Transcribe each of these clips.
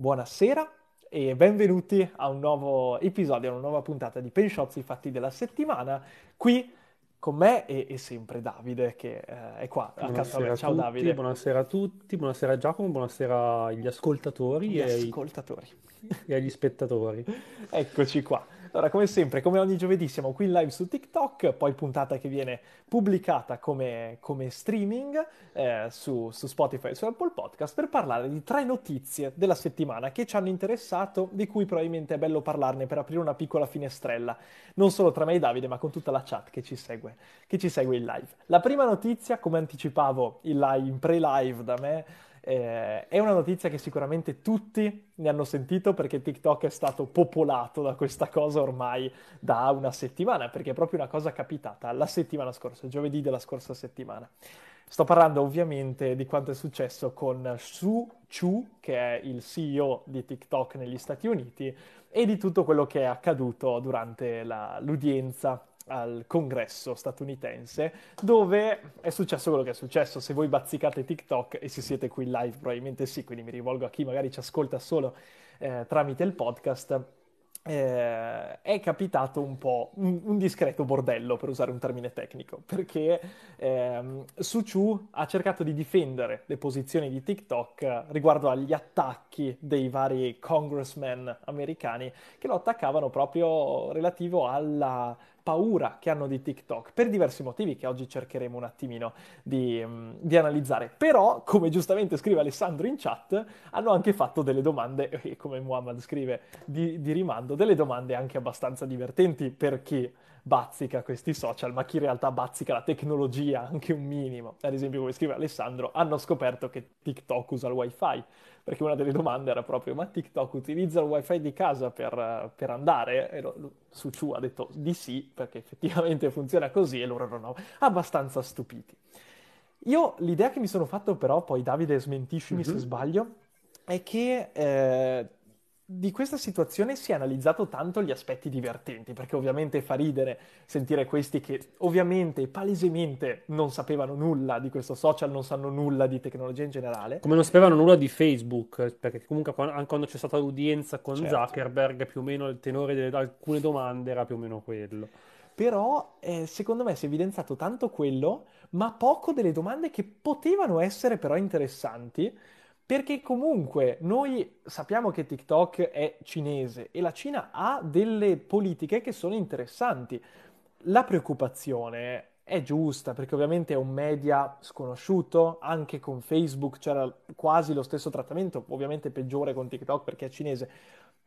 buonasera e benvenuti a un nuovo episodio, a una nuova puntata di Penshots, i fatti della settimana. Qui con me e, e sempre Davide che eh, è qua accanto a me. Ciao tutti, Davide. Buonasera a tutti, buonasera Giacomo, buonasera agli ascoltatori, Gli e, ai- ascoltatori. e agli spettatori. Eccoci qua. Allora, come sempre, come ogni giovedì siamo qui in live su TikTok, poi puntata che viene pubblicata come, come streaming eh, su, su Spotify e su Apple Podcast per parlare di tre notizie della settimana che ci hanno interessato, di cui probabilmente è bello parlarne per aprire una piccola finestrella, non solo tra me e Davide, ma con tutta la chat che ci segue, che ci segue in live. La prima notizia, come anticipavo in, live, in pre-live da me, eh, è una notizia che sicuramente tutti ne hanno sentito perché TikTok è stato popolato da questa cosa ormai da una settimana, perché è proprio una cosa capitata la settimana scorsa, giovedì della scorsa settimana. Sto parlando ovviamente di quanto è successo con Su Chu, che è il CEO di TikTok negli Stati Uniti, e di tutto quello che è accaduto durante la- l'udienza al congresso statunitense, dove è successo quello che è successo. Se voi bazzicate TikTok e se siete qui live, probabilmente sì, quindi mi rivolgo a chi magari ci ascolta solo eh, tramite il podcast. eh, è capitato un po' un, un discreto bordello, per usare un termine tecnico, perché ehm, Su Chu ha cercato di difendere le posizioni di TikTok riguardo agli attacchi dei vari congressmen americani che lo attaccavano proprio relativo alla paura che hanno di TikTok per diversi motivi che oggi cercheremo un attimino di, mm, di analizzare. Però, come giustamente scrive Alessandro in chat, hanno anche fatto delle domande, e come Muhammad scrive di, di rimando, delle domande anche abbastanza divertenti per chi bazzica questi social, ma chi in realtà bazzica la tecnologia anche un minimo. Ad esempio, come scrive Alessandro, hanno scoperto che TikTok usa il wifi, perché una delle domande era proprio, ma TikTok utilizza il wifi di casa per, per andare? E lo, Suciu ha detto di sì, perché effettivamente funziona così, e loro erano abbastanza stupiti. Io l'idea che mi sono fatto però, poi Davide smentiscimi se Mhm. sbaglio, è che eh, di questa situazione si è analizzato tanto gli aspetti divertenti, perché ovviamente fa ridere sentire questi che ovviamente, palesemente non sapevano nulla di questo social, non sanno nulla di tecnologia in generale. Come non sapevano nulla di Facebook, perché comunque anche quando c'è stata l'udienza con Certo. Zuckerberg, più o meno il tenore di alcune domande era più o meno quello. Però eh, secondo me si è evidenziato tanto quello, ma poco delle domande che potevano essere però interessanti, perché comunque noi sappiamo che TikTok è cinese e la Cina ha delle politiche che sono interessanti. La preoccupazione è giusta, perché ovviamente è un media sconosciuto, anche con Facebook c'era quasi lo stesso trattamento, ovviamente peggiore con TikTok perché è cinese.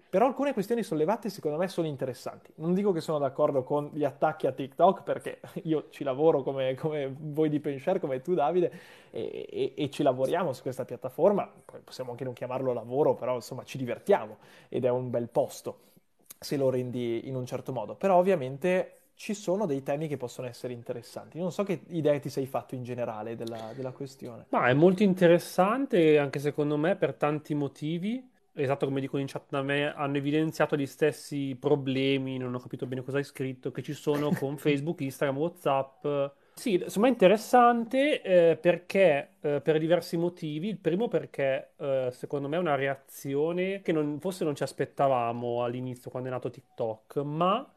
Però alcune questioni sollevate secondo me sono interessanti. Non dico che sono d'accordo con gli attacchi a TikTok perché io ci lavoro come, come voi di Penshare, come tu Davide, e, e- e ci lavoriamo su questa piattaforma. Possiamo anche non chiamarlo lavoro, però insomma ci divertiamo ed è un bel posto se lo rendi in un certo modo. Però ovviamente ci sono dei temi che possono essere interessanti. Non so che idee ti sei fatto in generale della, della questione. Ma è molto interessante anche secondo me per tanti motivi. Esatto come dicono in chat da me, hanno evidenziato gli stessi problemi, non ho capito bene cosa hai scritto, che ci sono con Facebook, Instagram, WhatsApp. Sì, insomma è interessante eh, perché eh, per diversi motivi. Il primo perché eh, secondo me è una reazione che non- forse non ci aspettavamo all'inizio quando è nato TikTok, ma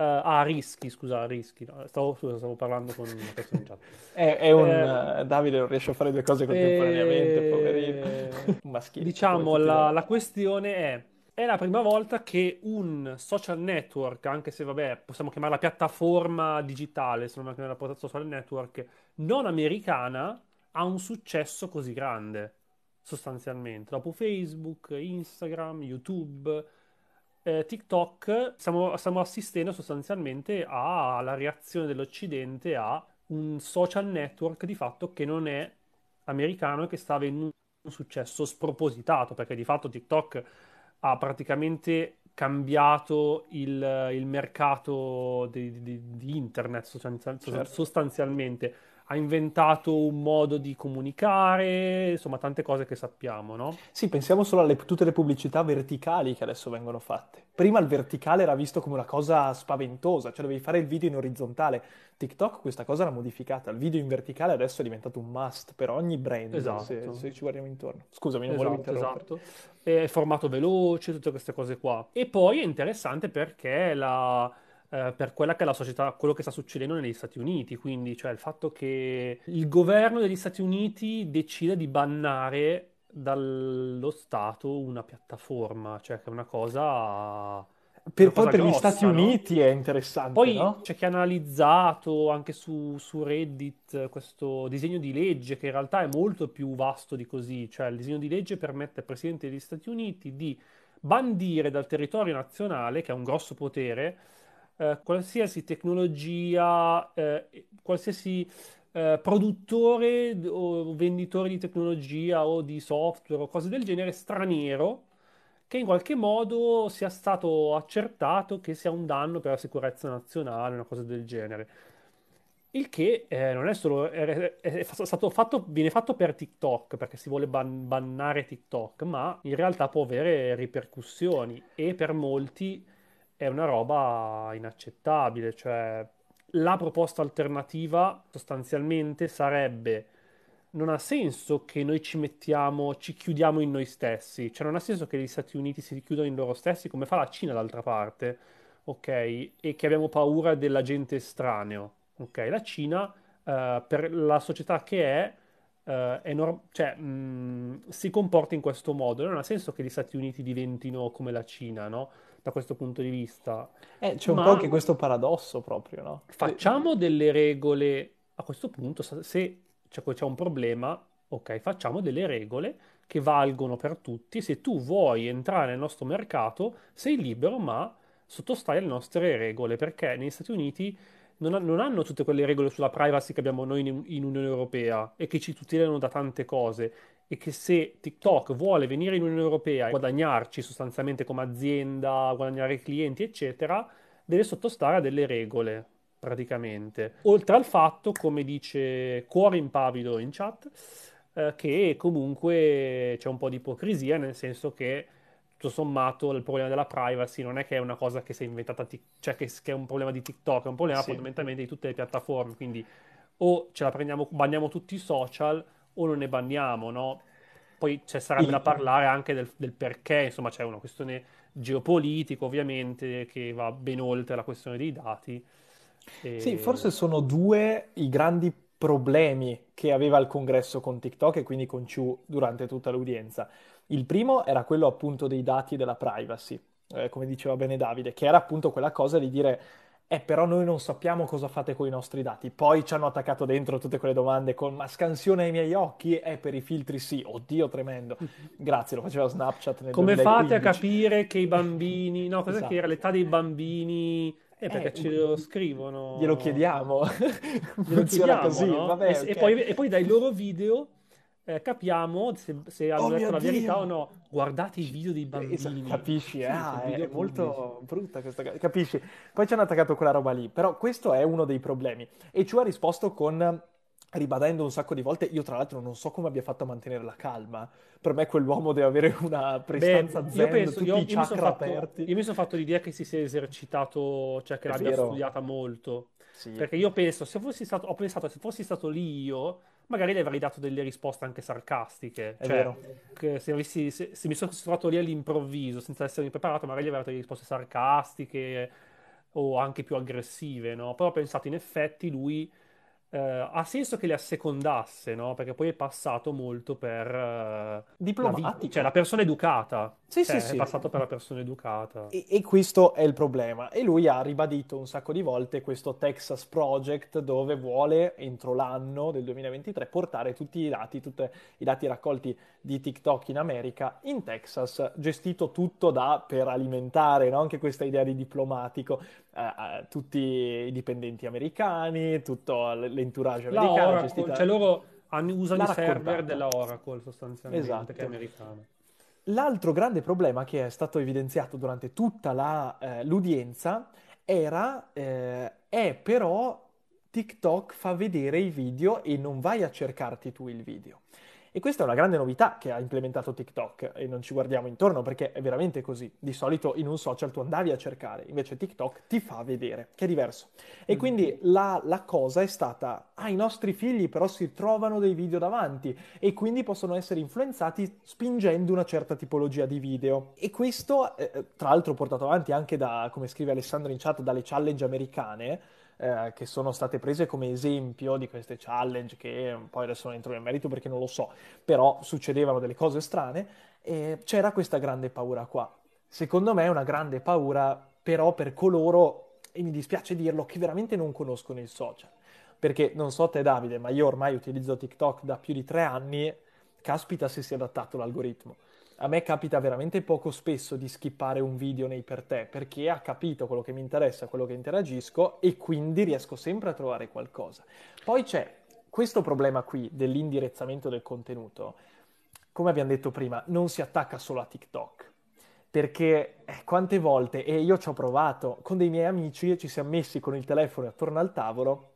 eh, ah, rischi, scusa, rischi. no, Stavo, scusa, stavo parlando con una persona in chat. È, è un... Eh, eh, Davide non riesce a fare due cose contemporaneamente, poverino. eh, Un maschile, diciamo, la, la questione è, è la prima volta che un social network, anche se vabbè, possiamo chiamarla piattaforma digitale, se non è una social network, non americana, ha un successo così grande, sostanzialmente. Dopo Facebook, Instagram, YouTube, eh, TikTok, stiamo, stiamo assistendo sostanzialmente alla reazione dell'Occidente a un social network di fatto che non è americano e che sta avendo un successo spropositato, perché di fatto TikTok ha praticamente cambiato il, il mercato di, di- di internet sostanzia- Certo. sostanzialmente. Ha inventato un modo di comunicare, insomma tante cose che sappiamo, no? Sì, pensiamo solo a tutte le pubblicità verticali che adesso vengono fatte. Prima il verticale era visto come una cosa spaventosa, cioè dovevi fare il video in orizzontale. TikTok questa cosa l'ha modificata, il video in verticale adesso è diventato un must per ogni brand, Esatto. se, se ci guardiamo intorno. Scusami, non Esatto, volevo interrompere. esatto. E formato veloce, tutte queste cose qua. E poi è interessante perché la, eh, per quella che è la società, quello che sta succedendo negli Stati Uniti, quindi cioè il fatto che il governo degli Stati Uniti decide di bannare dallo Stato una piattaforma, cioè che è una cosa, Per, poi per gli Stati no? Uniti è interessante, Poi no? c'è chi ha analizzato anche su, su Reddit eh, questo disegno di legge che in realtà è molto più vasto di così, cioè il disegno di legge permette al Presidente degli Stati Uniti di bandire dal territorio nazionale, che ha un grosso potere, eh, qualsiasi tecnologia, eh, qualsiasi eh, produttore o venditore di tecnologia o di software o cose del genere straniero che in qualche modo sia stato accertato che sia un danno per la sicurezza nazionale, una cosa del genere. Il che eh, non è solo, è, è stato fatto, viene fatto per TikTok perché si vuole ban- bannare TikTok, ma in realtà può avere ripercussioni e per molti è una roba inaccettabile. Cioè, la proposta alternativa sostanzialmente sarebbe non ha senso che noi ci mettiamo, ci chiudiamo in noi stessi, cioè non ha senso che gli Stati Uniti si chiudano in loro stessi come fa la Cina d'altra parte, ok? E che abbiamo paura dell'agente estraneo, ok? La Cina, eh, per la società che è, eh, è cioè, mh, si comporta in questo modo, non ha senso che gli Stati Uniti diventino come la Cina, no? Da questo punto di vista. Eh, c'è un po' Ma anche questo paradosso proprio, no? Facciamo delle regole a questo punto, se c'è c'è un problema, ok, facciamo delle regole che valgono per tutti. Se tu vuoi entrare nel nostro mercato, sei libero, ma sottostai alle nostre regole, perché negli Stati Uniti non, ha- non hanno tutte quelle regole sulla privacy che abbiamo noi in, in Unione Europea e che ci tutelano da tante cose. E che se TikTok vuole venire in Unione Europea e guadagnarci sostanzialmente come azienda, guadagnare clienti, eccetera, deve sottostare a delle regole, praticamente. Oltre al fatto, come dice Cuore Impavido in chat, eh, che comunque c'è un po' di ipocrisia, nel senso che tutto sommato il problema della privacy non è che è una cosa che si è inventata, Tik- cioè che, che è un problema di TikTok, è un problema Sì. fondamentalmente di tutte le piattaforme, quindi o ce la prendiamo, banniamo tutti i social o non ne banniamo, no? Poi ci sarebbe da parlare anche del, del perché, insomma c'è una questione geopolitica ovviamente che va ben oltre la questione dei dati. Sì, E- forse sono due i grandi problemi che aveva il congresso con TikTok e quindi con Chu durante tutta l'udienza. Il primo era quello appunto dei dati e della privacy, eh, come diceva bene Davide, che era appunto quella cosa di dire, eh, però noi non sappiamo cosa fate con i nostri dati. Poi ci hanno attaccato dentro tutte quelle domande con, ma scansione ai miei occhi? Eh, per i filtri sì. Oddio, tremendo. Grazie, lo faceva Snapchat nel Come fate a 2015. capire che i bambini, no, cos'è che Esatto. era l'età dei bambini? Eh, perché Eh, ce lo scrivono. Glielo chiediamo. Glielo Funziona chiediamo, così, no? vabbè, E, e ok. poi, e poi dai loro video eh, capiamo se, se hanno Oh detto la verità Dio! o no. Guardate i video dei Esatto, bambini. capisci? Sì, Ah, è pubblici. molto brutta questa cosa, capisci? Poi ci hanno attaccato quella roba lì, però questo è uno dei problemi. E ci ha risposto con, ribadendo un sacco di volte, io tra l'altro non so come abbia fatto a mantenere la calma. Per me quell'uomo deve avere una Beh, prestanza io zen, penso, tutti io, i io chakra fatto, aperti. io mi sono fatto l'idea che si sia esercitato, cioè che l'abbia studiata molto. Sì. Perché io penso, se fossi stato, ho pensato, se fossi stato lì io, magari le avrei dato delle risposte anche sarcastiche. È Cioè, se, avessi- se- se mi sono trovato lì all'improvviso, senza essermi preparato, magari gli avrei dato delle risposte sarcastiche o anche più aggressive, no? Però ho pensato, in effetti, lui eh, ha senso che le assecondasse, no? Perché poi è passato molto per eh, la vita, Diplomatico. cioè la persona educata. Sì, Cioè, sì, è sì. passato per la persona educata. E, e questo è il problema. E lui ha ribadito un sacco di volte questo Texas Project dove vuole, entro l'anno del 2023, portare tutti i dati, tutti i dati raccolti di TikTok in America in Texas, gestito tutto da, per alimentare, no? Anche questa idea di diplomatico, eh, tutti i dipendenti americani, tutto l'entourage La americano, Oracle, gestita... cioè loro hanno- usano i server della Oracle sostanzialmente, Esatto. che è americana. L'altro grande problema che è stato evidenziato durante tutta la, eh, l'udienza era, eh, è però TikTok fa vedere i video e non vai a cercarti tu il video. E questa è una grande novità che ha implementato TikTok e non ci guardiamo intorno perché è veramente così. Di solito in un social tu andavi a cercare, invece TikTok ti fa vedere, che è diverso. E mm. quindi la, la cosa è stata, ah, i nostri figli però si trovano dei video davanti e quindi possono essere influenzati spingendo una certa tipologia di video. E questo, eh, tra l'altro, portato avanti anche da, come scrive Alessandro in chat, dalle challenge americane eh, che sono state prese come esempio di queste challenge che poi adesso non entro nel merito perché non lo so, però succedevano delle cose strane e c'era questa grande paura qua. Secondo me è una grande paura però per coloro, e mi dispiace dirlo, che veramente non conoscono il social. Perché non so te Davide, ma io ormai utilizzo TikTok da più di tre anni, caspita se si è adattato l'algoritmo a me capita veramente poco spesso di skippare un video nei per te perché ha capito quello che mi interessa, quello che interagisco e quindi riesco sempre a trovare qualcosa. Poi c'è questo problema qui dell'indirizzamento del contenuto, come abbiamo detto prima, non si attacca solo a TikTok. Perché eh, quante volte, e io ci ho provato, con dei miei amici ci siamo messi con il telefono attorno al tavolo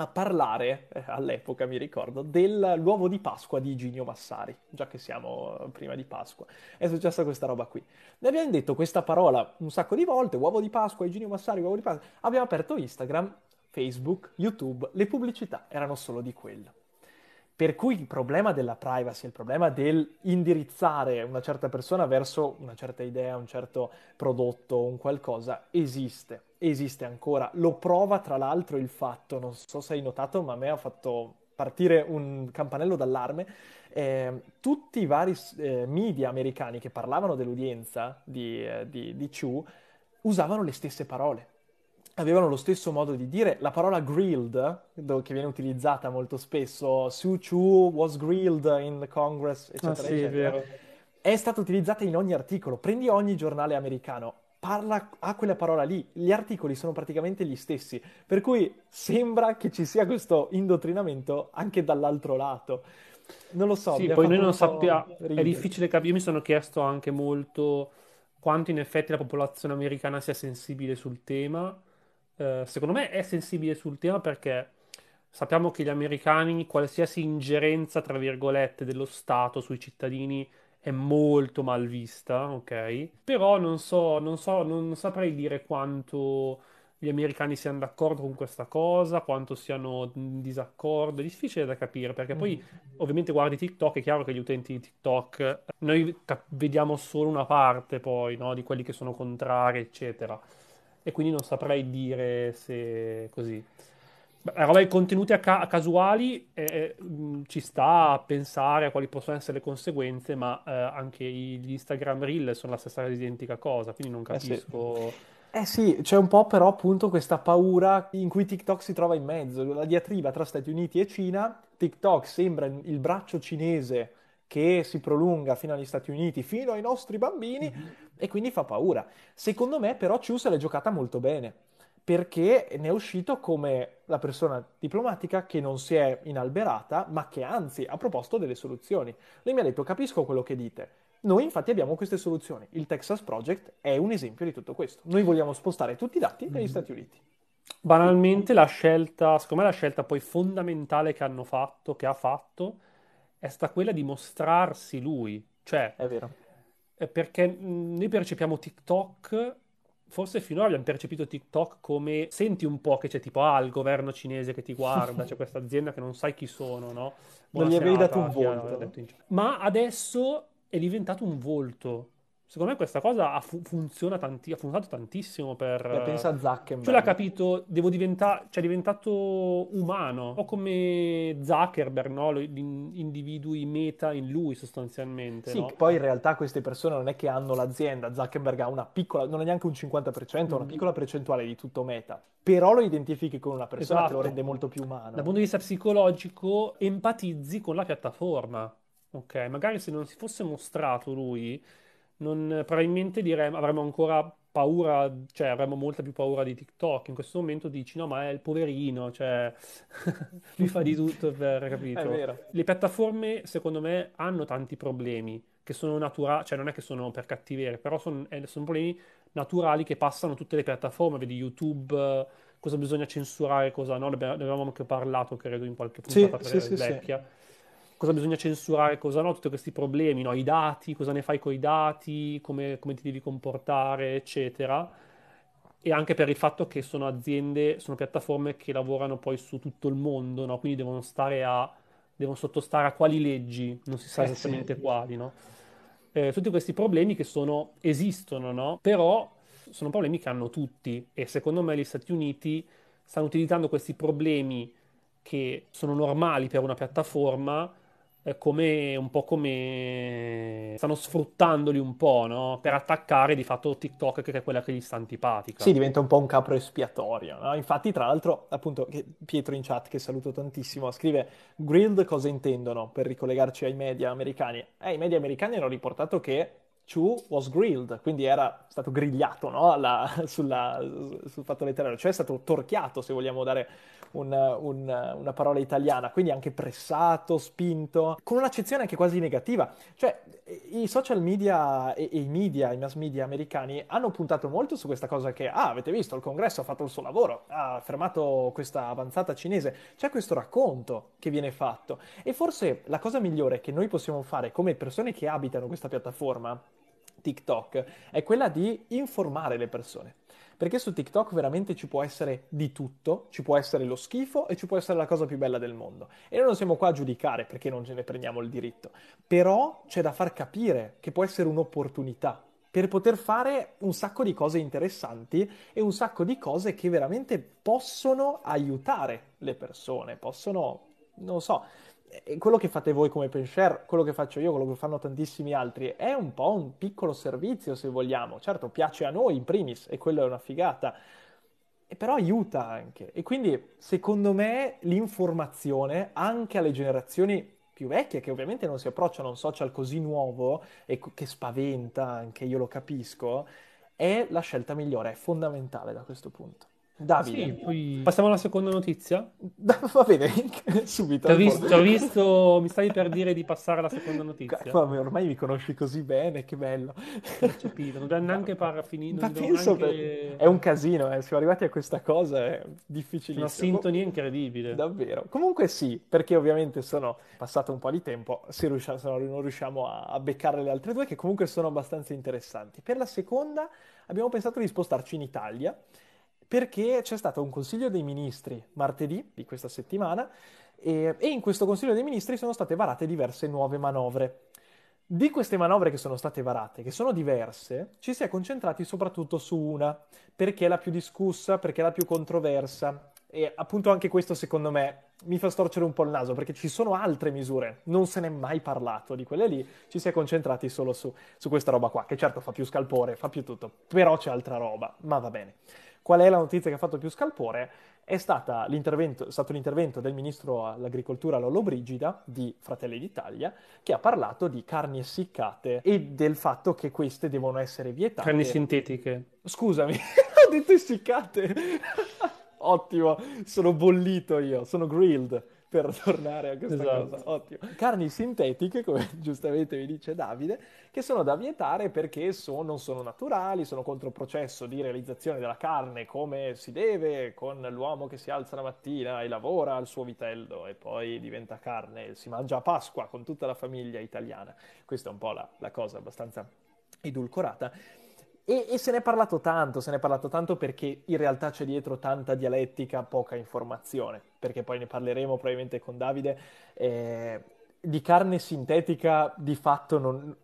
a parlare, eh, all'epoca mi ricordo, dell'uovo di Pasqua di Iginio Massari, già che siamo eh, prima di Pasqua. È successa questa roba qui. Ne abbiamo detto questa parola un sacco di volte, uovo di Pasqua, Iginio Massari, uovo di Pasqua. Abbiamo aperto Instagram, Facebook, YouTube, le pubblicità erano solo di quello. Per cui il problema della privacy, il problema dell'indirizzare una certa persona verso una certa idea, un certo prodotto, un qualcosa, esiste, esiste ancora. Lo prova tra l'altro il fatto, non so se hai notato, ma a me ha fatto partire un campanello d'allarme. Eh, tutti i vari eh, media americani che parlavano dell'udienza di, eh, di, di Chu usavano le stesse parole avevano lo stesso modo di dire. La parola grilled, che viene utilizzata molto spesso, Sue Chu was grilled in the Congress, eccetera, ah, sì, eccetera, è, è stata utilizzata in ogni articolo. Prendi ogni giornale americano, parla a quella parola lì, gli articoli sono praticamente gli stessi, per cui sembra che ci sia questo indottrinamento anche dall'altro lato. Non lo so. Sì, poi noi non sappiamo, è difficile capire, io mi sono chiesto anche molto quanto in effetti la popolazione americana sia sensibile sul tema eh, secondo me è sensibile sul tema perché sappiamo che gli americani, qualsiasi ingerenza, tra virgolette, dello Stato sui cittadini è molto mal vista, ok? Però non so, non so, non saprei dire quanto gli americani siano d'accordo con questa cosa, quanto siano in disaccordo, è difficile da capire perché poi mm. ovviamente guardi TikTok, è chiaro che gli utenti di TikTok, noi cap- vediamo solo una parte poi no, di quelli che sono contrari, eccetera e quindi non saprei dire se così. La roba dei contenuti a, ca- casuali eh, mh, ci sta a pensare a quali possono essere le conseguenze, ma eh, anche gli Instagram Reel sono la stessa identica cosa, quindi non capisco. Eh sì. Eh sì, c'è un po' però appunto questa paura in cui TikTok si trova in mezzo, la diatriba tra Stati Uniti e Cina, TikTok sembra il braccio cinese che si prolunga fino agli Stati Uniti, fino ai nostri bambini, mm-hmm. e quindi fa paura. Secondo me, però, Chu se l'è giocata molto bene, perché ne è uscito come la persona diplomatica che non si è inalberata, ma che anzi ha proposto delle soluzioni. Lei mi ha detto: Capisco quello che dite. Noi infatti abbiamo queste soluzioni. Il Texas Project è un esempio di tutto questo. Noi vogliamo spostare tutti i dati negli mm-hmm. Stati Uniti. Banalmente la scelta, secondo me la scelta poi fondamentale che hanno fatto, che ha fatto, è stata quella di mostrarsi lui. Cioè, è vero. Perché noi percepiamo TikTok, forse finora abbiamo percepito TikTok come senti un po' che c'è tipo, ah, il governo cinese che ti guarda, c'è questa azienda che non sai chi sono, no? Buona non gli avevi dato un volto. Ma adesso è diventato un volto. Secondo me questa cosa ha, fu- funziona tanti- ha funzionato tantissimo per... Beh, pensa a Zuckerberg. Cioè l'ha capito, devo diventare... cioè è diventato umano. Un po' come Zuckerberg, no? Lo individui meta in lui sostanzialmente, Sì, no? poi in realtà queste persone non è che hanno l'azienda. Zuckerberg ha una piccola... non è neanche un 50%, mm. una piccola percentuale di tutto meta. Però lo identifichi con una persona esatto. che lo rende molto più umano. Dal punto di vista psicologico empatizzi con la piattaforma. Ok? Magari se non si fosse mostrato lui non, probabilmente diremo, avremmo ancora paura, cioè avremmo molta più paura di TikTok. In questo momento dici no, ma è il poverino, cioè lui fa di tutto per, capito? Le piattaforme, secondo me, hanno tanti problemi che sono naturali, cioè non è che sono per cattiveria, però sono, eh, sono problemi naturali che passano tutte le piattaforme, vedi YouTube cosa bisogna censurare, cosa no, ne avevamo anche parlato, credo, in qualche puntata sì, sì, vecchia. Sì, cosa bisogna censurare, cosa no, tutti questi problemi, no? i dati, cosa ne fai con i dati, come, come ti devi comportare, eccetera. E anche per il fatto che sono aziende, sono piattaforme che lavorano poi su tutto il mondo, no? quindi devono stare a, devono sottostare a quali leggi, non si sa eh, esattamente sì. quali, no? Eh, tutti questi problemi che sono, esistono, no? Però sono problemi che hanno tutti e secondo me gli Stati Uniti stanno utilizzando questi problemi che sono normali per una piattaforma come un po' come stanno sfruttandoli un po', no? Per attaccare di fatto TikTok che è quella che gli sta antipatica. Sì, diventa un po' un capro espiatorio, no? Infatti, tra l'altro, appunto, Pietro in chat, che saluto tantissimo, scrive Grilled cosa intendono per ricollegarci ai media americani? Eh, i media americani hanno riportato che Chu was grilled, quindi era stato grigliato no? La, sulla, sul fatto letterario, cioè è stato torchiato, se vogliamo dare un, un, una parola italiana, quindi anche pressato, spinto, con un'accezione anche quasi negativa. Cioè, i social media e, e, i media, i mass media americani hanno puntato molto su questa cosa che, ah, avete visto, il congresso ha fatto il suo lavoro, ha fermato questa avanzata cinese, c'è questo racconto che viene fatto. E forse la cosa migliore che noi possiamo fare come persone che abitano questa piattaforma, TikTok, è quella di informare le persone. Perché su TikTok veramente ci può essere di tutto, ci può essere lo schifo e ci può essere la cosa più bella del mondo. E noi non siamo qua a giudicare perché non ce ne prendiamo il diritto. Però c'è da far capire che può essere un'opportunità per poter fare un sacco di cose interessanti e un sacco di cose che veramente possono aiutare le persone, possono, non so, quello che fate voi come penshare, quello che faccio io, quello che fanno tantissimi altri, è un po' un piccolo servizio se vogliamo. Certo, piace a noi in primis e quello è una figata, e però aiuta anche. E quindi, secondo me, l'informazione anche alle generazioni più vecchie, che ovviamente non si approcciano a un social così nuovo e che spaventa, anche io lo capisco, è la scelta migliore, è fondamentale da questo punto. Davide. Sì, poi... Passiamo alla seconda notizia? Va bene, subito. Ti ho visto, visto, mi stavi per dire di passare alla seconda notizia. Come ormai mi conosci così bene, che bello. Non capito, non devo neanche par finire. Ma penso neanche... È un casino, eh. siamo arrivati a questa cosa, è difficilissimo. Una sintonia incredibile. Davvero. Comunque sì, perché ovviamente sono passato un po' di tempo, se, riusciamo, se non riusciamo a beccare le altre due, che comunque sono abbastanza interessanti. Per la seconda abbiamo pensato di spostarci in Italia perché c'è stato un Consiglio dei Ministri martedì di questa settimana e, e in questo Consiglio dei Ministri sono state varate diverse nuove manovre. Di queste manovre che sono state varate, che sono diverse, ci si è concentrati soprattutto su una, perché è la più discussa, perché è la più controversa. E appunto anche questo, secondo me, mi fa storcere un po' il naso, perché ci sono altre misure, non se n'è mai parlato di quelle lì, ci si è concentrati solo su, su questa roba qua, che certo fa più scalpore, fa più tutto, però c'è altra roba, ma va bene. Qual è la notizia che ha fatto più scalpore? È, l'intervento, è stato l'intervento del ministro all'agricoltura Lollobrigida di Fratelli d'Italia che ha parlato di carni essiccate e del fatto che queste devono essere vietate. Carni sintetiche. Scusami, ho detto essiccate. Ottimo, sono bollito io, sono grilled per tornare a questa esatto. cosa. Ottimo. Carni sintetiche, come giustamente vi dice Davide, che sono da vietare perché sono, non sono naturali, sono contro il processo di realizzazione della carne come si deve, con l'uomo che si alza la mattina e lavora al suo vitello e poi diventa carne, si mangia a Pasqua con tutta la famiglia italiana. Questa è un po' la, la cosa abbastanza edulcorata. E, e, se ne è parlato tanto, se ne è parlato tanto perché in realtà c'è dietro tanta dialettica, poca informazione, perché poi ne parleremo probabilmente con Davide. Eh, di carne sintetica di fatto non,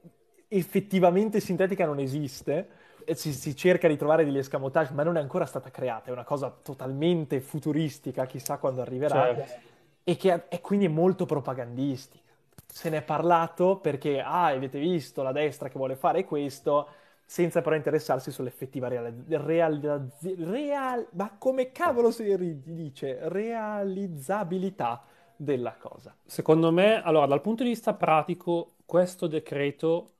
effettivamente sintetica non esiste, si, si, cerca di trovare degli escamotage, ma non è ancora stata creata, è una cosa totalmente futuristica, chissà quando arriverà, certo. e che è quindi molto propagandistica. Se ne è parlato perché, ah, avete visto la destra che vuole fare questo, senza però interessarsi sull'effettiva realizzazione, real, ma come cavolo si dice, realizzabilità della cosa. Secondo me, allora, dal punto di vista pratico, questo decreto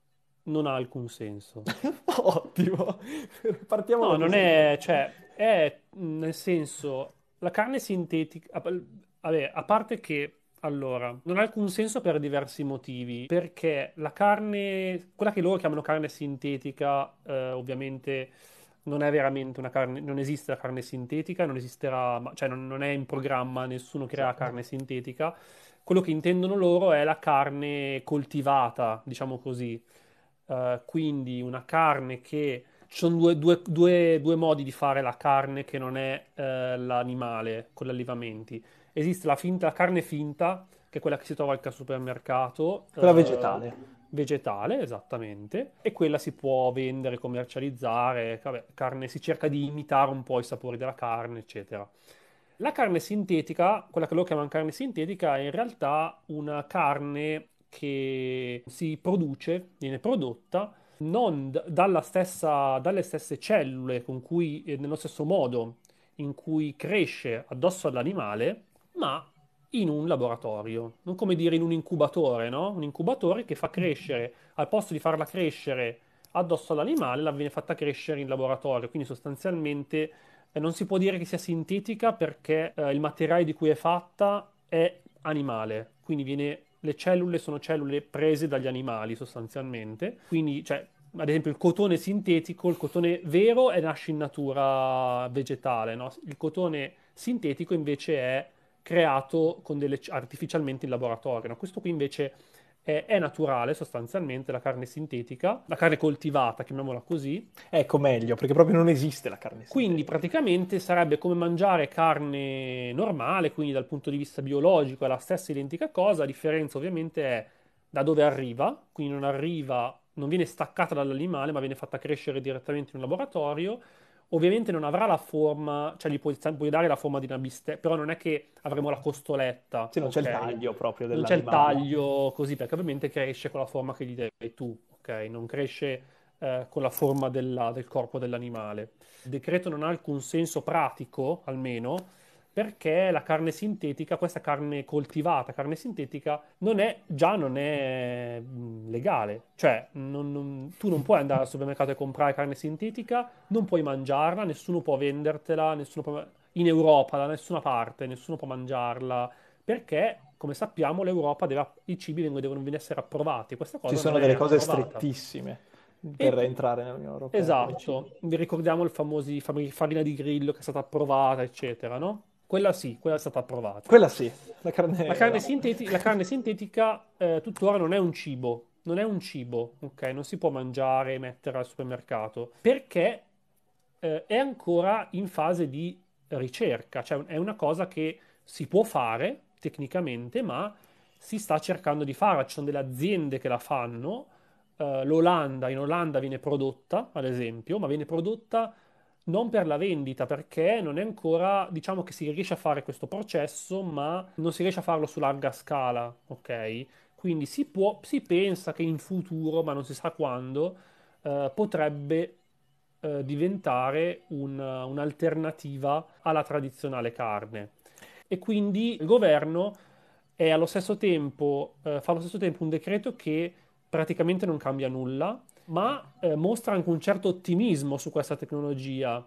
non ha alcun senso. Ottimo, partiamo No, non così. è, cioè, è nel senso, la carne sintetica, vabbè, a parte che allora, non ha alcun senso per diversi motivi, perché la carne, quella che loro chiamano carne sintetica, eh, ovviamente non è veramente una carne, non esiste la carne sintetica, non esisterà, cioè non, non è in programma, nessuno crea sì. carne sintetica. Quello che intendono loro è la carne coltivata, diciamo così. Uh, quindi una carne che ci sono due, due, due, due, modi di fare la carne che non è uh, l'animale con gli allevamenti. Esiste la, finta, la carne finta, che è quella che si trova al supermercato. Quella uh, vegetale vegetale, esattamente, e quella si può vendere, commercializzare, vabbè, carne, si cerca di imitare un po' i sapori della carne, eccetera. La carne sintetica, quella che loro chiamano carne sintetica, è in realtà una carne che si produce, viene prodotta non stessa, dalle stesse cellule con cui, eh, nello stesso modo in cui cresce addosso all'animale, ma in un laboratorio, non come dire in un incubatore, no? Un incubatore che fa crescere, al posto di farla crescere addosso all'animale, la viene fatta crescere in laboratorio, quindi sostanzialmente eh, non si può dire che sia sintetica perché eh, il materiale di cui è fatta è animale, quindi viene, le cellule sono cellule prese dagli animali sostanzialmente, quindi cioè, ad esempio il cotone sintetico, il cotone vero è, nasce in natura vegetale, no? il cotone sintetico invece è creato delle, artificialmente in laboratorio. No? Questo qui invece è, è, naturale sostanzialmente, la carne sintetica, la carne coltivata, chiamiamola così. Ecco meglio, perché proprio non esiste la carne sintetica. Quindi praticamente sarebbe come mangiare carne normale, quindi dal punto di vista biologico è la stessa identica cosa, la differenza ovviamente è da dove arriva, quindi non arriva, non viene staccata dall'animale, ma viene fatta crescere direttamente in un laboratorio Ovviamente non avrà la forma, cioè gli puoi, puoi dare la forma di una bistecca, però non è che avremo la costoletta. Sì, non okay? c'è il taglio proprio. Non c'è il taglio così, perché ovviamente cresce con la forma che gli dai tu, ok? Non cresce eh, con la forma della, del corpo dell'animale. Il decreto non ha alcun senso pratico, almeno, perché la carne sintetica, questa carne coltivata, carne sintetica, non è, già non è mm, legale. Cioè, non, non, tu non puoi andare al supermercato e comprare carne sintetica, non puoi mangiarla, nessuno può vendertela, nessuno può, in Europa, da nessuna parte, nessuno può mangiarla, perché, come sappiamo, l'Europa deve, i cibi devono essere approvati. Questa cosa Ci sono delle cose approvata. strettissime per e... entrare nell'Unione Europea. Esatto, vi ricordiamo il famoso farina di grillo che è stata approvata, eccetera, no? Quella sì, quella è stata approvata. Quella sì, la carne, la carne, sinteti- la carne sintetica eh, tuttora non è un cibo, non è un cibo, ok? Non si può mangiare e mettere al supermercato, perché eh, è ancora in fase di ricerca, cioè è una cosa che si può fare tecnicamente, ma si sta cercando di fare, ci sono delle aziende che la fanno, uh, l'Olanda, in Olanda viene prodotta, ad esempio, ma viene prodotta non per la vendita, perché non è ancora, diciamo che si riesce a fare questo processo, ma non si riesce a farlo su larga scala, ok? Quindi si può, si pensa che in futuro, ma non si sa quando, eh, potrebbe eh, diventare un, un'alternativa alla tradizionale carne. E quindi il governo allo tempo, eh, fa allo stesso tempo un decreto che praticamente non cambia nulla, ma eh, mostra anche un certo ottimismo su questa tecnologia,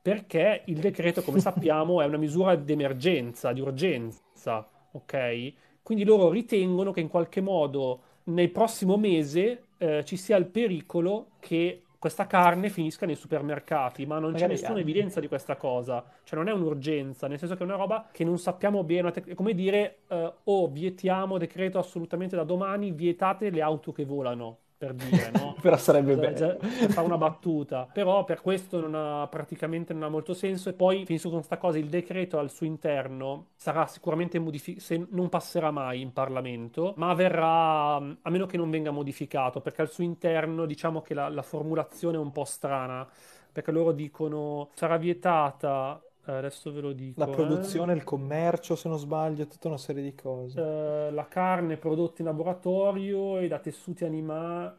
perché il decreto, come sappiamo, è una misura di emergenza, di urgenza, ok? Quindi loro ritengono che in qualche modo nel prossimo mese eh, ci sia il pericolo che questa carne finisca nei supermercati, ma non Magari c'è nessuna evidenza di questa cosa. Cioè non è un'urgenza, nel senso che è una roba che non sappiamo bene. È come dire, eh, oh, vietiamo decreto assolutamente da domani, vietate le auto che volano per dire, no? Però sarebbe bello. Fa una battuta. Però per questo non ha, praticamente non ha molto senso. E poi, finisco con questa cosa, il decreto al suo interno sarà sicuramente modificato, se non passerà mai in Parlamento, ma verrà, a meno che non venga modificato, perché al suo interno diciamo che la, la formulazione è un po' strana, perché loro dicono sarà vietata adesso ve lo dico. La produzione, eh. il commercio, se non sbaglio, tutta una serie di cose. Uh, la carne prodotta in laboratorio e da tessuti animali.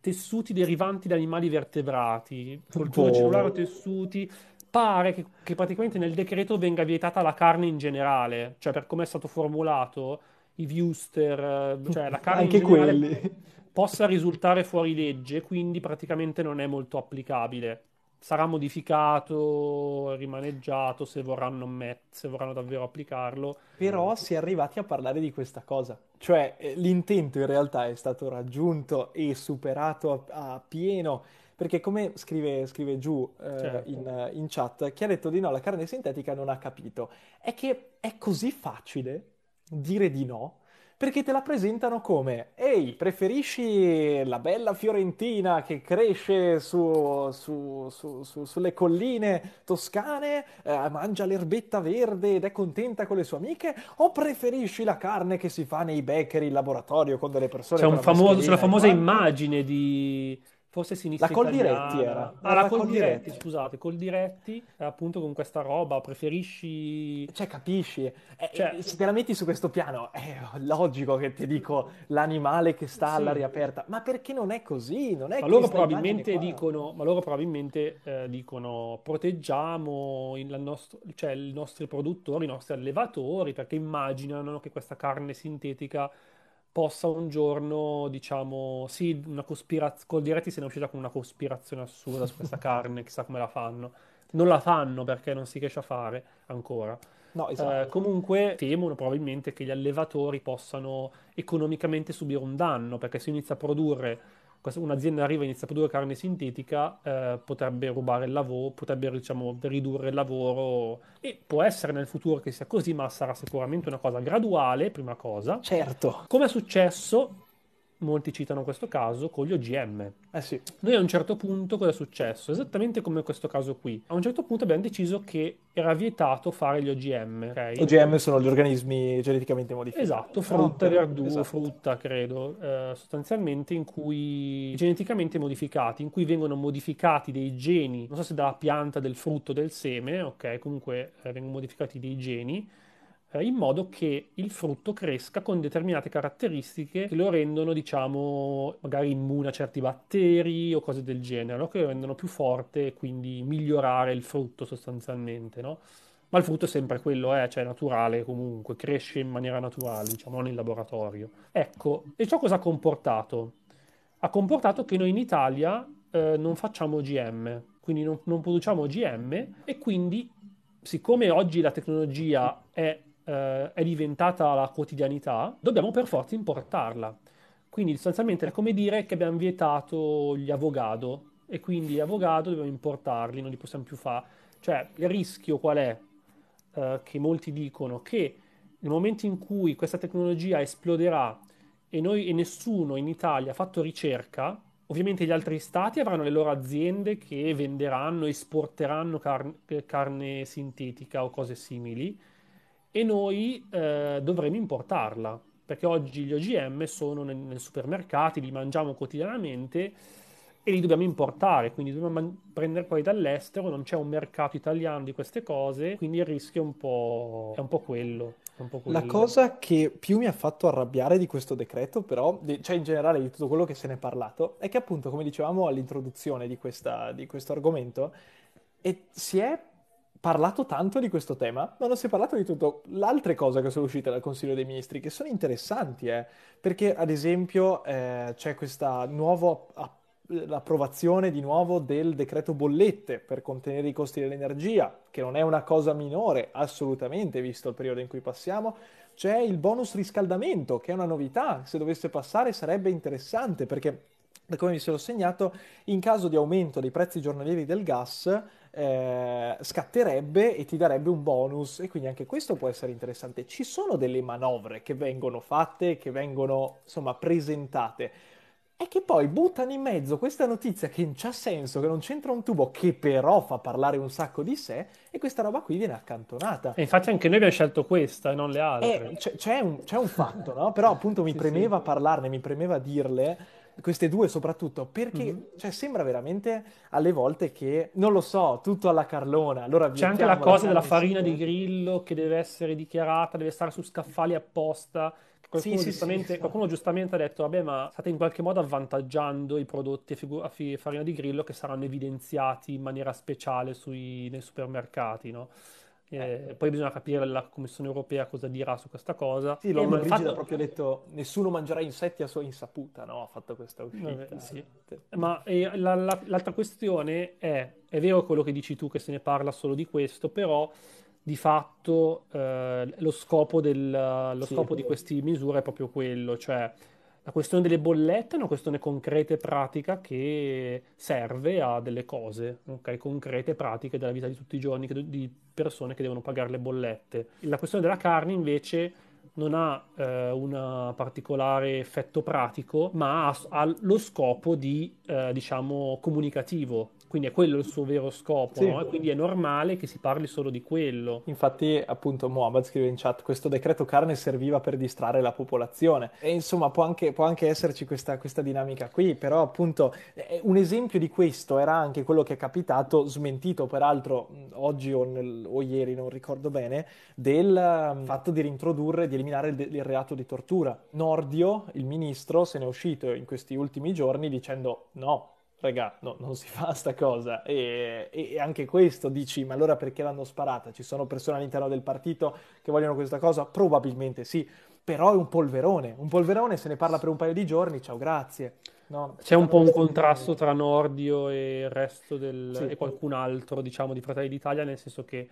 Tessuti derivanti da animali vertebrati, cultura cellulare o tessuti. Pare che, che, praticamente nel decreto venga vietata la carne in generale, cioè per come è stato formulato, i viewster, cioè la carne Anche in generale quelli. possa risultare fuori legge, quindi praticamente non è molto applicabile sarà modificato, rimaneggiato se vorranno, met- se vorranno davvero applicarlo. Però si è arrivati a parlare di questa cosa, cioè eh, l'intento in realtà è stato raggiunto e superato a, a pieno, perché come scrive, scrive giù eh, Certo. in, in chat, chi ha detto di no alla carne sintetica non ha capito, è che è così facile dire di no. Perché te la presentano come, ehi, preferisci la bella fiorentina che cresce su- su- su- su- sulle colline toscane, eh, mangia l'erbetta verde ed è contenta con le sue amiche, o preferisci la carne che si fa nei bakery in laboratorio con delle persone C'è un la famoso, c'è e famosa immagine di forse sinistra La Coldiretti era. Ah, la la Coldiretti, scusate, Coldiretti, eh, appunto con questa roba, preferisci Cioè, capisci? Eh, Cioè- eh, se te la metti su questo piano, è logico che ti dico l'animale che sta Sì. all'aria aperta, ma perché non è così? Non è Ma loro probabilmente dicono, ma loro probabilmente eh, dicono proteggiamo il, nostro- cioè, i nostri produttori, i nostri allevatori, perché immaginano che questa carne sintetica possa un giorno, diciamo, sì, una cospirazione, Coldiretti se ne è uscita con una cospirazione assurda su questa carne, chissà come la fanno. Non la fanno perché non si riesce a fare ancora. No, Eh, esatto. comunque temono probabilmente che gli allevatori possano economicamente subire un danno, perché se inizia a produrre, un'azienda arriva e inizia a produrre carne sintetica, eh, potrebbe rubare il lavoro, potrebbe, diciamo, ridurre il lavoro e può essere nel futuro che sia così, ma sarà sicuramente una cosa graduale, prima cosa. Certo. Come è successo, molti citano questo caso, con gli OGM. Eh sì. Noi a un certo punto cosa è successo? Esattamente come questo caso qui. A un certo punto abbiamo deciso che era vietato fare gli OGM, ok? OGM sono gli organismi geneticamente modificati. Esatto, frutta, No, verdura, esatto. frutta, credo, eh, sostanzialmente in cui geneticamente modificati, in cui vengono modificati dei geni, non so se dalla pianta, del frutto, del seme, ok, comunque eh, vengono modificati dei geni eh, in modo che il frutto cresca con determinate caratteristiche che lo rendono, diciamo, magari immune a certi batteri o cose del genere, no? Che lo rendono più forte e quindi migliorare il frutto sostanzialmente, no? Ma il frutto è sempre quello, eh, cioè naturale comunque, cresce in maniera naturale, diciamo, non in laboratorio. Ecco, e ciò cosa ha comportato? Ha comportato che noi in Italia eh, non facciamo OGM, quindi non, non produciamo OGM e quindi, siccome oggi la tecnologia è, eh, è diventata la quotidianità, dobbiamo per forza importarla. Quindi sostanzialmente è come dire che abbiamo vietato gli avogado e quindi gli avogado dobbiamo importarli, non li possiamo più fare. Cioè, il rischio qual è? Eh, che molti dicono che nel momento in cui questa tecnologia esploderà e, noi, e nessuno in Italia ha fatto ricerca, ovviamente gli altri stati avranno le loro aziende che venderanno, esporteranno car- carne sintetica o cose simili e noi eh, dovremo importarla perché oggi gli OGM sono nel- nei supermercati, li mangiamo quotidianamente e li dobbiamo importare, quindi dobbiamo man- prendere poi dall'estero, non c'è un mercato italiano di queste cose, quindi il rischio è un po', è un po' quello. un po' La quello. cosa che più mi ha fatto arrabbiare di questo decreto, però, cioè in generale di tutto quello che se ne è parlato, è che appunto, come dicevamo all'introduzione di questo argomento, si è parlato tanto di questo tema, ma non si è parlato di tutto. Le altre cose che sono uscite dal Consiglio dei Ministri, che sono interessanti, eh, perché ad esempio eh, c'è questa nuova app- l'approvazione di nuovo del decreto bollette per contenere i costi dell'energia, che non è una cosa minore, assolutamente, visto il periodo in cui passiamo. C'è il bonus riscaldamento, che è una novità, se dovesse passare sarebbe interessante, perché, come mi sono segnato, in caso di aumento dei prezzi giornalieri del gas, eh, scatterebbe e ti darebbe un bonus, e quindi anche questo può essere interessante. Ci sono delle manovre che vengono fatte, che vengono, insomma, presentate. E che poi buttano in mezzo questa notizia che non c'ha senso, che non c'entra un tubo, che però fa parlare un sacco di sé, e questa roba qui viene accantonata. E infatti anche noi abbiamo scelto questa e non le Eh, altre. c'è c'è un, c'è un fatto, no? Però appunto mi Sì, premeva parlarne, mi premeva dirle, queste due soprattutto, perché Mhm. cioè, sembra veramente alle volte che, non lo so, tutto alla Carlona. Allora C'è anche la cosa della farina di grillo che deve essere dichiarata, deve stare su scaffali apposta. Qualcuno, Sì, sì, giustamente, sì. qualcuno giustamente ha detto, vabbè, ma state in qualche modo avvantaggiando i prodotti a, figu- a fi- farina di grillo che saranno evidenziati in maniera speciale sui- nei supermercati, no? Eh, poi bisogna capire la Commissione europea cosa dirà su questa cosa. Sì, Eh, il Brigida fatto- ha proprio detto nessuno mangerà insetti a sua insaputa, no? Ha fatto questa uscita. Vabbè, sì. Ma eh, la- la- l'altra questione è, è vero quello che dici tu che se ne parla solo di questo, però di fatto eh, lo scopo, del, lo Sì. scopo di queste misure è proprio quello, cioè la questione delle bollette è una questione concreta e pratica che serve a delle cose, ok? Concrete e pratiche della vita di tutti i giorni di persone che devono pagare le bollette. La questione della carne invece non ha eh, un particolare effetto pratico, ma ha, ha lo scopo di, eh, diciamo, comunicativo. Quindi è quello il suo vero scopo, Sì. no? E quindi è normale che si parli solo di quello. Infatti, appunto, Mohamed scrive in chat: questo decreto carne serviva per distrarre la popolazione. E insomma, può anche, può anche esserci questa, questa dinamica qui, però, appunto, eh, un esempio di questo era anche quello che è capitato, smentito peraltro oggi o, nel- o ieri, non ricordo bene, del eh, fatto di reintrodurre, di eliminare il, il reato di tortura. Nordio, il ministro, se ne è uscito in questi ultimi giorni dicendo no. Raga, no, non si fa sta cosa. E, e anche questo dici, ma allora perché l'hanno sparata? Ci sono persone all'interno del partito che vogliono questa cosa? Probabilmente sì, però è un polverone. Un polverone se ne parla per un paio di giorni, ciao, grazie. No, C'è un po' un contrasto tra Nordio e il resto del, Sì. e qualcun altro, diciamo, di Fratelli d'Italia, nel senso che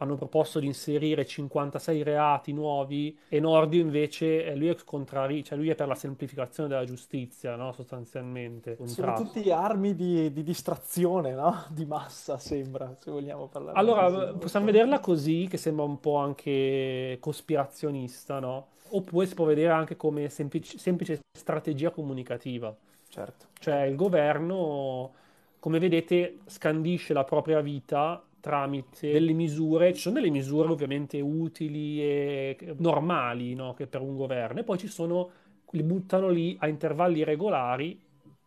hanno proposto di inserire 56 reati nuovi e Nordio invece eh, lui è contrario, cioè lui è per la semplificazione della giustizia, no? Sostanzialmente. Sono Contrasto. tutti armi di, di distrazione, no? Di massa, sembra, se vogliamo parlare Allora, così. possiamo vederla così, che sembra un po' anche cospirazionista, no? Oppure si può vedere anche come semplice, semplice strategia comunicativa. Certo. Cioè il governo, come vedete, scandisce la propria vita tramite delle misure, ci sono delle misure ovviamente utili e normali, no? Che per un governo, e poi ci sono, li buttano lì a intervalli regolari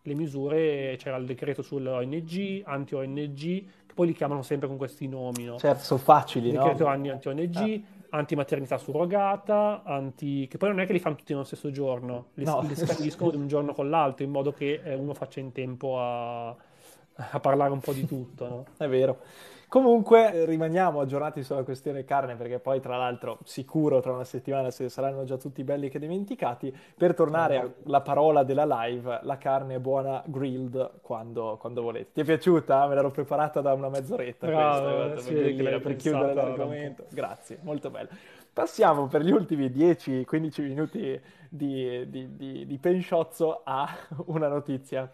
le misure, c'era il decreto sull'ONG, anti-ONG, che poi li chiamano sempre con questi nomi, no? Certo, sono facili, no? decreto anni anti-ONG, anti-maternità surrogata, anti... che poi non è che li fanno tutti nello stesso giorno, li, No. li scandiscono di un giorno con l'altro in modo che eh, uno faccia in tempo a, a parlare un po' di tutto, no? È vero. Comunque eh, rimaniamo aggiornati sulla questione carne perché poi tra l'altro sicuro tra una settimana se saranno già tutti belli che dimenticati. Per tornare alla parola della live, la carne è buona grilled quando, quando volete. Ti è piaciuta? Me l'ero preparata da una mezz'oretta Bravo, questa, guarda, sì, l'hai per chiudere l'argomento. Grazie, molto bello. Passiamo per gli ultimi 10-15 minuti di, di, di, di pensciozzo a una notizia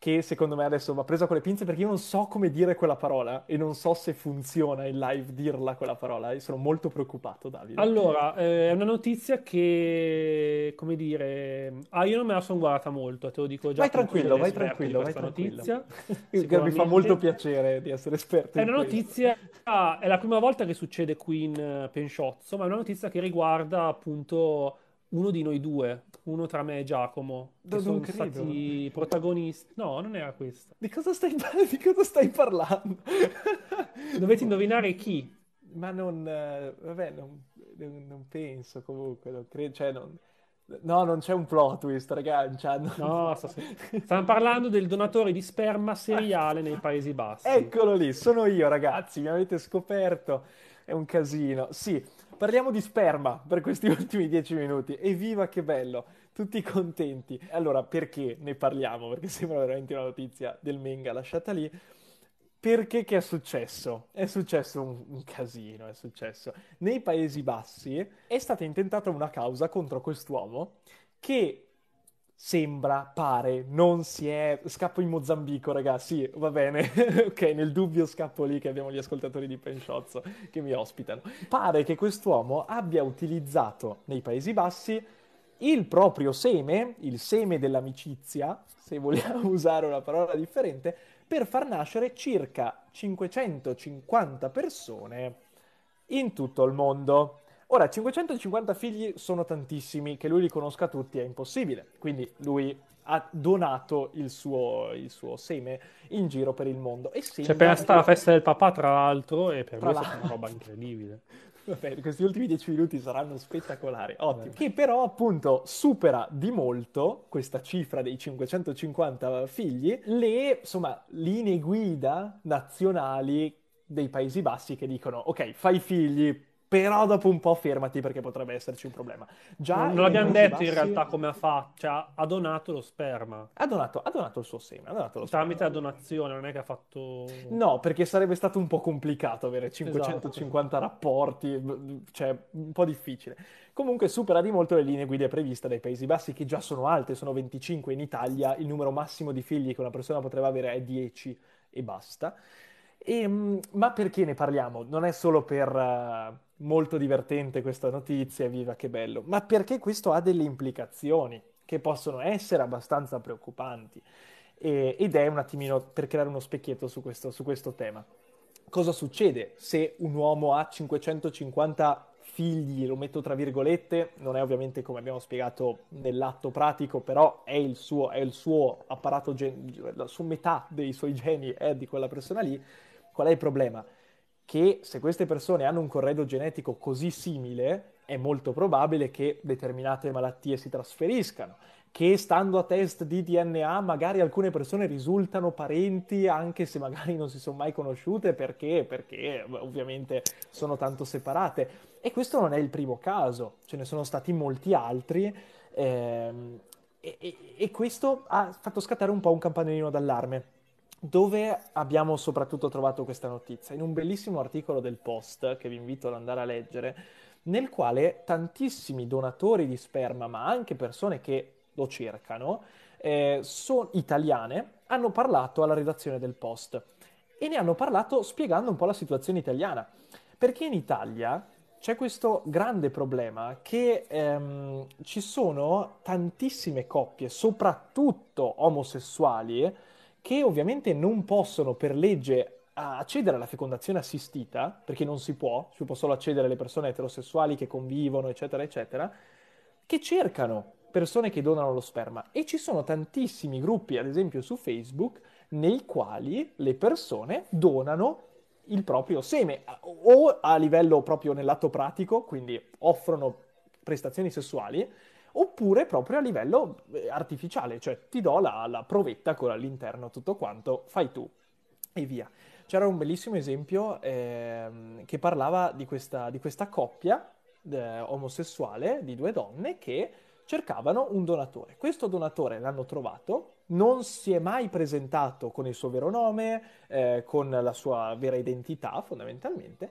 che secondo me adesso va presa con le pinze perché io non so come dire quella parola e non so se funziona in live dirla quella parola e sono molto preoccupato, Davide. Allora, eh, è una notizia che, come dire, ah, io non me la sono guardata molto, te lo dico già vai tranquillo, vai tranquillo, vai tranquillo. notizia. Mi fa molto piacere di essere esperto È una questo. notizia, ah, è la prima volta che succede qui in eh, Pensciozzo, ma è una notizia che riguarda appunto uno di noi due, uno tra me e Giacomo, che No, sono credo. stati protagonisti. No, non era questa. Di cosa stai, di cosa stai parlando? Dovete indovinare chi. Ma non, eh, vabbè, non, non- penso comunque, non credo, cioè non... No, non c'è un plot twist, ragazzi. cioè, No, sta- stiamo parlando del donatore di sperma seriale nei Paesi Bassi. Eccolo lì, sono io ragazzi, mi avete scoperto, è un casino. Sì, parliamo di sperma per questi ultimi dieci minuti, evviva che bello, tutti contenti. Allora, perché ne parliamo? Perché sembra veramente una notizia del Menga lasciata lì. Perché che è successo? È successo un, un casino, è successo. Nei Paesi Bassi è stata intentata una causa contro quest'uomo che sembra, pare, non si è... Scappo in Mozambico, ragazzi, sì, va bene. ok, nel dubbio scappo lì che abbiamo gli ascoltatori di Pensciozzo che mi ospitano. Pare che quest'uomo abbia utilizzato nei Paesi Bassi il proprio seme, il seme dell'amicizia, se vogliamo usare una parola differente, per far nascere circa 550 persone in tutto il mondo. Ora, 550 figli sono tantissimi, che lui li conosca tutti è impossibile, quindi lui ha donato il suo, il suo seme in giro per il mondo. E C'è sembra appena stata la festa del papà, tra l'altro, e per Tra lui è stata una roba incredibile. Vabbè, questi ultimi dieci minuti saranno spettacolari, ottimo. Che però appunto supera di molto questa cifra dei 550 figli le insomma linee guida nazionali dei Paesi Bassi che dicono ok, fai figli, però dopo un po' fermati perché potrebbe esserci un problema. Già non, l'abbiamo detto bassi... in realtà come ha fatto, cioè ha donato lo sperma. Ha donato, ha donato il suo seme, ha donato lo Tramite sperma. la donazione, non è che ha fatto... No, perché sarebbe stato un po' complicato avere 550 esatto. rapporti, cioè un po' difficile. Comunque supera di molto le linee guida previste dai Paesi Bassi, che già sono alte, sono 25 in Italia, il numero massimo di figli che una persona potrebbe avere è 10 e basta. E, ehm, ma perché ne parliamo? Non è solo per uh, molto divertente questa notizia, viva che bello, ma perché questo ha delle implicazioni che possono essere abbastanza preoccupanti. E, ed è un attimino per creare uno specchietto su questo, su questo tema. Cosa succede se un uomo ha 550 figli, lo metto tra virgolette, non è ovviamente come abbiamo spiegato nell'atto pratico, però è il suo, è il suo apparato, gen- la sua metà dei suoi geni è di quella persona lì Qual è il problema? Che se queste persone hanno un corredo genetico così simile, è molto probabile che determinate malattie si trasferiscano, che stando a test di DNA magari alcune persone risultano parenti anche se magari non si sono mai conosciute perché, perché ovviamente sono tanto separate. E questo non è il primo caso, ce ne sono stati molti altri. Ehm, e, e, e questo ha fatto scattare un po' un campanellino d'allarme dove abbiamo soprattutto trovato questa notizia? In un bellissimo articolo del Post, che vi invito ad andare a leggere, nel quale tantissimi donatori di sperma, ma anche persone che lo cercano, eh, sono italiane, hanno parlato alla redazione del Post e ne hanno parlato spiegando un po' la situazione italiana. Perché in Italia c'è questo grande problema che ehm, ci sono tantissime coppie, soprattutto omosessuali, che ovviamente non possono per legge accedere alla fecondazione assistita, perché non si può, ci può solo accedere le persone eterosessuali che convivono, eccetera, eccetera, che cercano persone che donano lo sperma. E ci sono tantissimi gruppi, ad esempio su Facebook, nei quali le persone donano il proprio seme, o a livello proprio nell'atto pratico, quindi offrono prestazioni sessuali, oppure proprio a livello eh, artificiale, cioè ti do la, la provetta con all'interno tutto quanto, fai tu e via. C'era un bellissimo esempio eh, che parlava di questa, di questa coppia eh, omosessuale di due donne che cercavano un donatore. Questo donatore l'hanno trovato, non si è mai presentato con il suo vero nome, eh, con la sua vera identità fondamentalmente,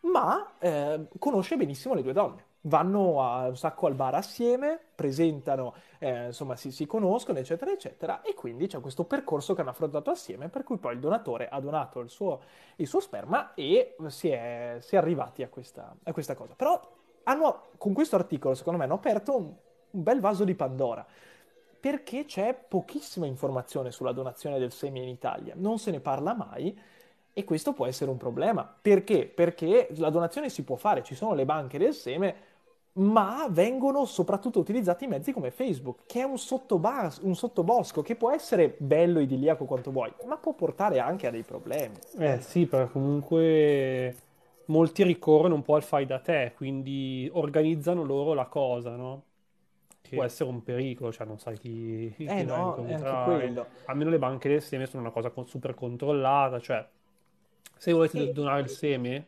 ma eh, conosce benissimo le due donne vanno a, un sacco al bar assieme, presentano, eh, insomma si, si, conoscono, eccetera, eccetera, e quindi c'è questo percorso che hanno affrontato assieme, per cui poi il donatore ha donato il suo, il suo sperma e si è, si è arrivati a questa, a questa, cosa. Però hanno, con questo articolo, secondo me, hanno aperto un, un bel vaso di Pandora, perché c'è pochissima informazione sulla donazione del seme in Italia, non se ne parla mai, e questo può essere un problema. Perché? Perché la donazione si può fare, ci sono le banche del seme, ma vengono soprattutto utilizzati mezzi come Facebook, che è un, sottobas- un sottobosco che può essere bello, idilliaco quanto vuoi, ma può portare anche a dei problemi. Eh sì, perché comunque molti ricorrono un po' al fai da te, quindi organizzano loro la cosa, no? Che può essere un pericolo, cioè non sai chi, chi eh no, quello. Almeno le banche del seme sono una cosa super controllata, cioè se volete sì. donare il seme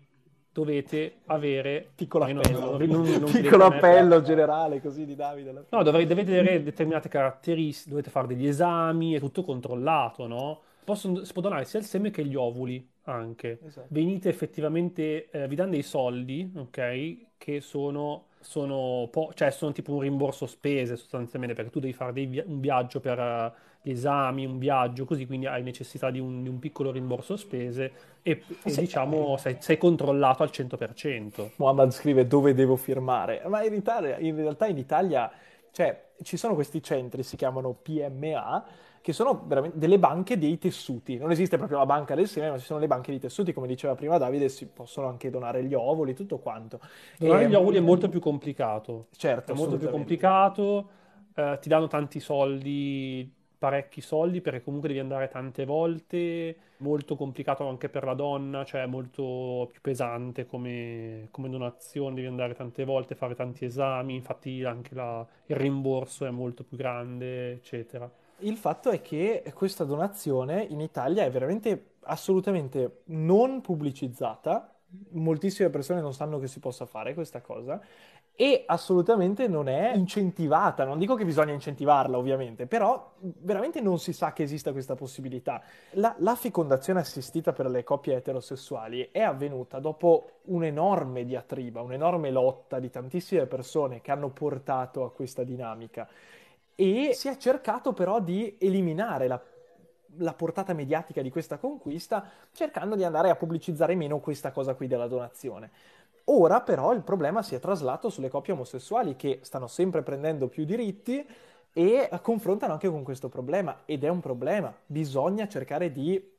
dovete avere piccolo appello, non, non, non piccolo appello generale così di Davide. No dovete, avere determinate caratteristiche dovete fare degli esami è tutto controllato no? Possono, si può donare sia il seme che gli ovuli anche. Esatto. venite effettivamente eh, vi danno dei soldi ok? Che sono sono, po- cioè sono tipo un rimborso spese sostanzialmente perché tu devi fare vi- un viaggio per uh, gli esami, un viaggio così, quindi hai necessità di un, di un piccolo rimborso spese e, e sì. diciamo sei, sei, controllato al 100%. Muhammad scrive dove devo firmare, ma in, Italia, in realtà in Italia cioè, ci sono questi centri, si chiamano PMA, che sono veramente delle banche dei tessuti. Non esiste proprio la banca del seme, ma ci sono le banche dei tessuti, come diceva prima Davide, si possono anche donare gli ovuli, tutto quanto. Donare e... gli ovuli è molto più complicato. Certo, è molto più complicato, eh, ti danno tanti soldi, parecchi soldi, perché comunque devi andare tante volte, molto complicato anche per la donna, cioè molto più pesante come, come donazione, devi andare tante volte, fare tanti esami, infatti anche la... il rimborso è molto più grande, eccetera. il fatto è che questa donazione in Italia è veramente assolutamente non pubblicizzata. Moltissime persone non sanno che si possa fare questa cosa e assolutamente non è incentivata. Non dico che bisogna incentivarla, ovviamente, però veramente non si sa che esista questa possibilità. La, la fecondazione assistita per le coppie eterosessuali è avvenuta dopo un'enorme diatriba, un'enorme lotta di tantissime persone che hanno portato a questa dinamica e si è cercato però di eliminare la la portata mediatica di questa conquista, cercando di andare a pubblicizzare meno questa cosa qui della donazione. Ora però il problema si è traslato sulle coppie omosessuali che stanno sempre prendendo più diritti e confrontano anche con questo problema ed è un problema. Bisogna cercare di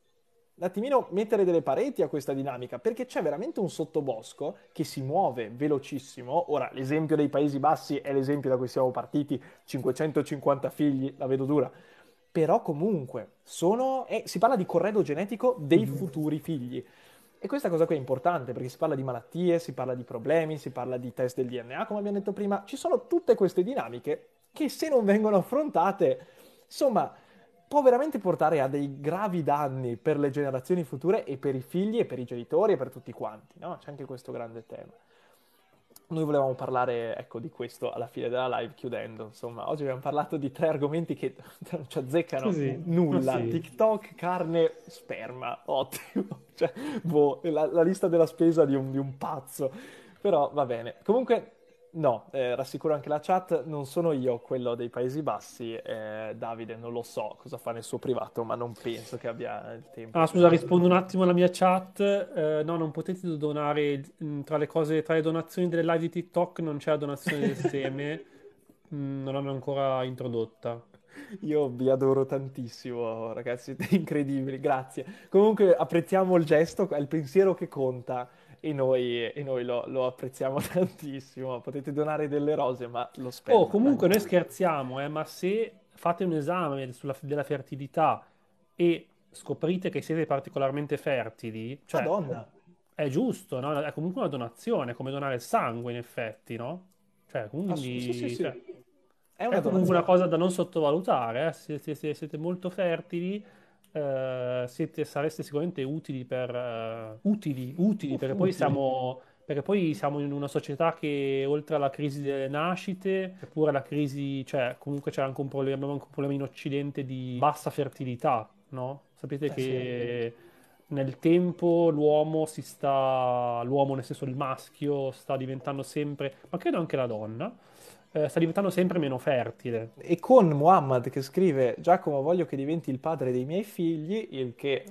un attimino mettere delle pareti a questa dinamica perché c'è veramente un sottobosco che si muove velocissimo. Ora, l'esempio dei Paesi Bassi è l'esempio da cui siamo partiti, 550 figli, la vedo dura. Però comunque sono, eh, si parla di corredo genetico dei mm-hmm. futuri figli. E questa cosa qui è importante perché si parla di malattie, si parla di problemi, si parla di test del DNA, come abbiamo detto prima. Ci sono tutte queste dinamiche che se non vengono affrontate, insomma, può veramente portare a dei gravi danni per le generazioni future e per i figli e per i genitori e per tutti quanti, no? C'è anche questo grande tema. Noi volevamo parlare, ecco, di questo alla fine della live, chiudendo. Insomma, oggi abbiamo parlato di tre argomenti che non ci azzeccano Così, nulla. Sì. TikTok, carne, sperma. Ottimo. Cioè, boh, la, la lista della spesa di un, di un pazzo. Però va bene. Comunque, No, eh, rassicuro anche la chat, non sono io quello dei Paesi Bassi, eh, Davide non lo so cosa fa nel suo privato, ma non penso che abbia il tempo. Ah, scusa, rispondo un attimo alla mia chat. Eh, no, non potete donare mm, tra le cose, tra le donazioni delle live di TikTok non c'è la donazione del seme, mm, non l'hanno ancora introdotta. Io vi adoro tantissimo, ragazzi, incredibili, grazie. Comunque apprezziamo il gesto, è il pensiero che conta e noi, e noi lo, lo, apprezziamo tantissimo. Potete donare delle rose, ma lo spero. Oh, comunque noi scherziamo, eh, ma se fate un esame sulla, della fertilità e scoprite che siete particolarmente fertili, cioè, Madonna. è giusto, no? È comunque una donazione, è come donare il sangue in effetti, no? Cioè, quindi... Sì, sì, sì. Cioè, è, una è comunque una cosa da non sottovalutare, eh? se, se, se siete molto fertili eh, siete, sareste sicuramente utili per uh, utili, utili perché poi siamo perché poi siamo in una società che oltre alla crisi delle nascite, eppure la crisi, cioè comunque c'è anche un problema, abbiamo anche un problema in Occidente di bassa fertilità, no? Sapete eh, che sì. nel tempo l'uomo si sta, l'uomo nel senso il maschio sta diventando sempre, ma credo anche la donna, eh, sta diventando sempre meno fertile. E con Muhammad che scrive Giacomo voglio che diventi il padre dei miei figli, il che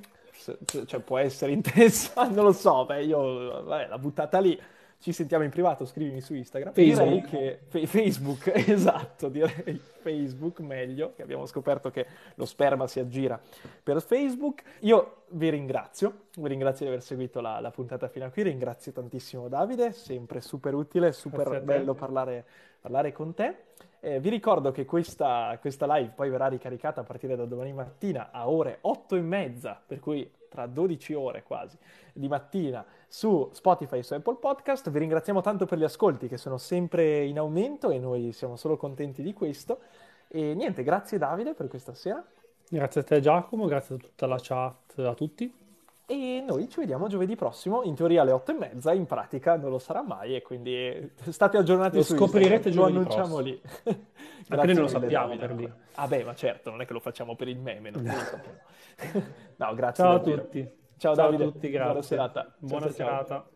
cioè, può essere interessante, non lo so, beh io vabbè, l'ho buttata lì. Ci sentiamo in privato, scrivimi su Instagram. Facebook. Direi che Facebook, esatto, direi Facebook meglio, che abbiamo scoperto che lo sperma si aggira per Facebook. Io vi ringrazio, vi ringrazio di aver seguito la, la puntata fino a qui, ringrazio tantissimo Davide, sempre super utile, super bello parlare parlare con te. Eh, vi ricordo che questa, questa, live poi verrà ricaricata a partire da domani mattina a ore 8 e mezza, per cui tra 12 ore quasi di mattina su Spotify e su Apple Podcast. Vi ringraziamo tanto per gli ascolti che sono sempre in aumento e noi siamo solo contenti di questo. E niente, grazie Davide per questa sera. Grazie a te Giacomo, grazie a tutta la chat, a tutti. E noi ci vediamo giovedì prossimo, in teoria alle otto e mezza, in pratica non lo sarà mai e quindi state aggiornati lo su scoprirete Instagram, lo annunziamo lì. Anche noi non lo sappiamo per lì. Ah beh, ma certo, non è che lo facciamo per il meme, non lo sappiamo. no, grazie Ciao davvero. a tutti. Ciao, Ciao Davide. a tutti, grazie. Buona serata. Buona ciao, serata. Ciao.